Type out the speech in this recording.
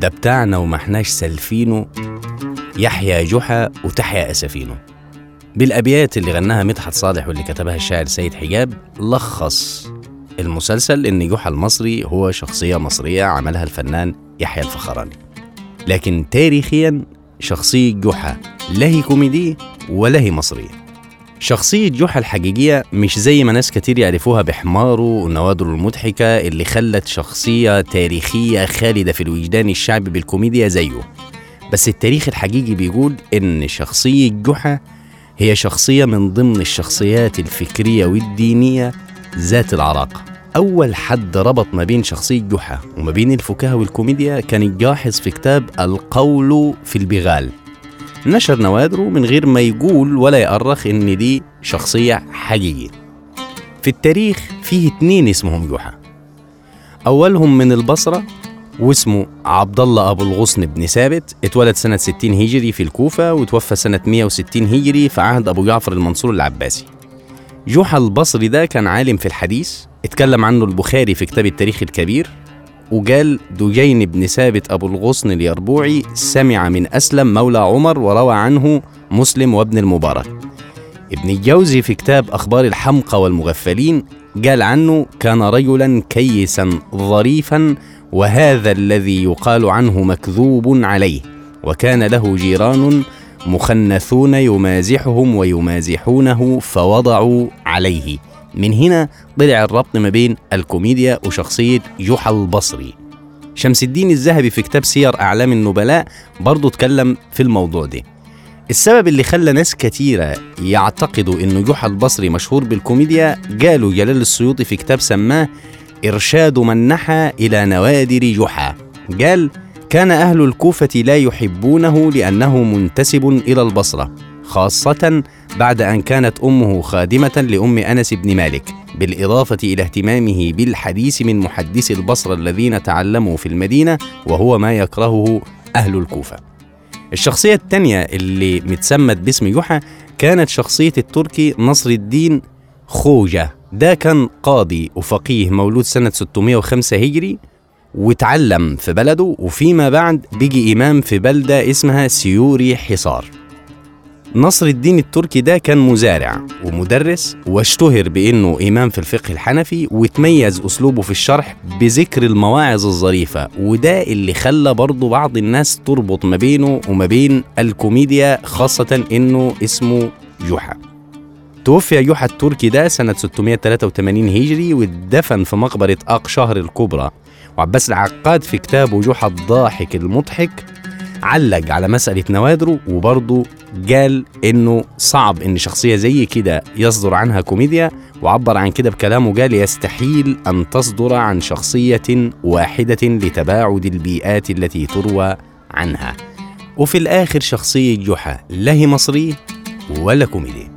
ده بتاعنا وما احناش سالفينه يحيى جحا وتحيا أسفينه بالأبيات اللي غناها مدحت صالح واللي كتبها الشاعر سيد حجاب لخص المسلسل إن جحا المصري هو شخصية مصرية عملها الفنان يحيى الفخراني. لكن تاريخيا شخصية جحا لا هي كوميدية ولا هي مصرية. شخصية جحا الحقيقية مش زي ما ناس كتير يعرفوها بحماره ونوادره المضحكة اللي خلت شخصية تاريخية خالدة في الوجدان الشعبي بالكوميديا زيه. بس التاريخ الحقيقي بيقول إن شخصية جحا هي شخصية من ضمن الشخصيات الفكرية والدينية ذات العراقة أول حد ربط ما بين شخصية جحا وما بين الفكاهة والكوميديا كان الجاحظ في كتاب القول في البغال. نشر نوادره من غير ما يقول ولا يأرخ إن دي شخصية حقيقية. في التاريخ فيه اتنين اسمهم جحا أولهم من البصرة واسمه عبد الله أبو الغصن بن ثابت اتولد سنة 60 هجري في الكوفة وتوفى سنة 160 هجري في عهد أبو جعفر المنصور العباسي. جحا البصري ده كان عالم في الحديث اتكلم عنه البخاري في كتاب التاريخ الكبير وقال دجين بن ثابت أبو الغصن اليربوعي سمع من أسلم مولى عمر وروى عنه مسلم وابن المبارك. ابن الجوزي في كتاب أخبار الحمقى والمغفلين قال عنه كان رجلا كيسا ظريفا وهذا الذي يقال عنه مكذوب عليه وكان له جيران مخنثون يمازحهم ويمازحونه فوضعوا عليه. من هنا طلع الربط ما بين الكوميديا وشخصية جحا البصري. شمس الدين الذهبي في كتاب سير أعلام النبلاء برضه اتكلم في الموضوع ده. السبب اللي خلى ناس كتيرة يعتقدوا إنه جحا البصري مشهور بالكوميديا قالوا جلال السيوطي في كتاب سماه إرشاد من نحى إلى نوادر جحا قال كان أهل الكوفة لا يحبونه لأنه منتسب إلى البصرة. خاصة بعد أن كانت أمه خادمة لأم أنس بن مالك بالإضافة إلى اهتمامه بالحديث من محدثي البصرة الذين تعلموا في المدينة وهو ما يكرهه أهل الكوفة. الشخصية الثانية اللي متسمت باسم جحا كانت شخصية التركي نصر الدين خوجة. ده كان قاضي وفقيه مولود سنة 605 هجري وتعلم في بلده وفيما بعد بيجي إمام في بلدة اسمها سيوري حصار. نصر الدين التركي ده كان مزارع ومدرس واشتهر بإنه إمام في الفقه الحنفي وتميز أسلوبه في الشرح بذكر المواعظ الظريفة وده اللي خلى برضه بعض الناس تربط ما بينه وما بين الكوميديا خاصة إنه اسمه جحا توفي جحا التركي ده سنة 683 هجري واتدفن في مقبرة آق شهر الكبرى. وعباس العقاد في كتابه جحا الضاحك المضحك علق على مسألة نوادره وبرضه قال إنه صعب إن شخصية زي كده يصدر عنها كوميديا وعبر عن كده بكلامه قال يستحيل أن تصدر عن شخصية واحدة لتباعد البيئات التي تروى عنها. وفي الآخر شخصية جحا لا هي مصرية ولا كوميدية.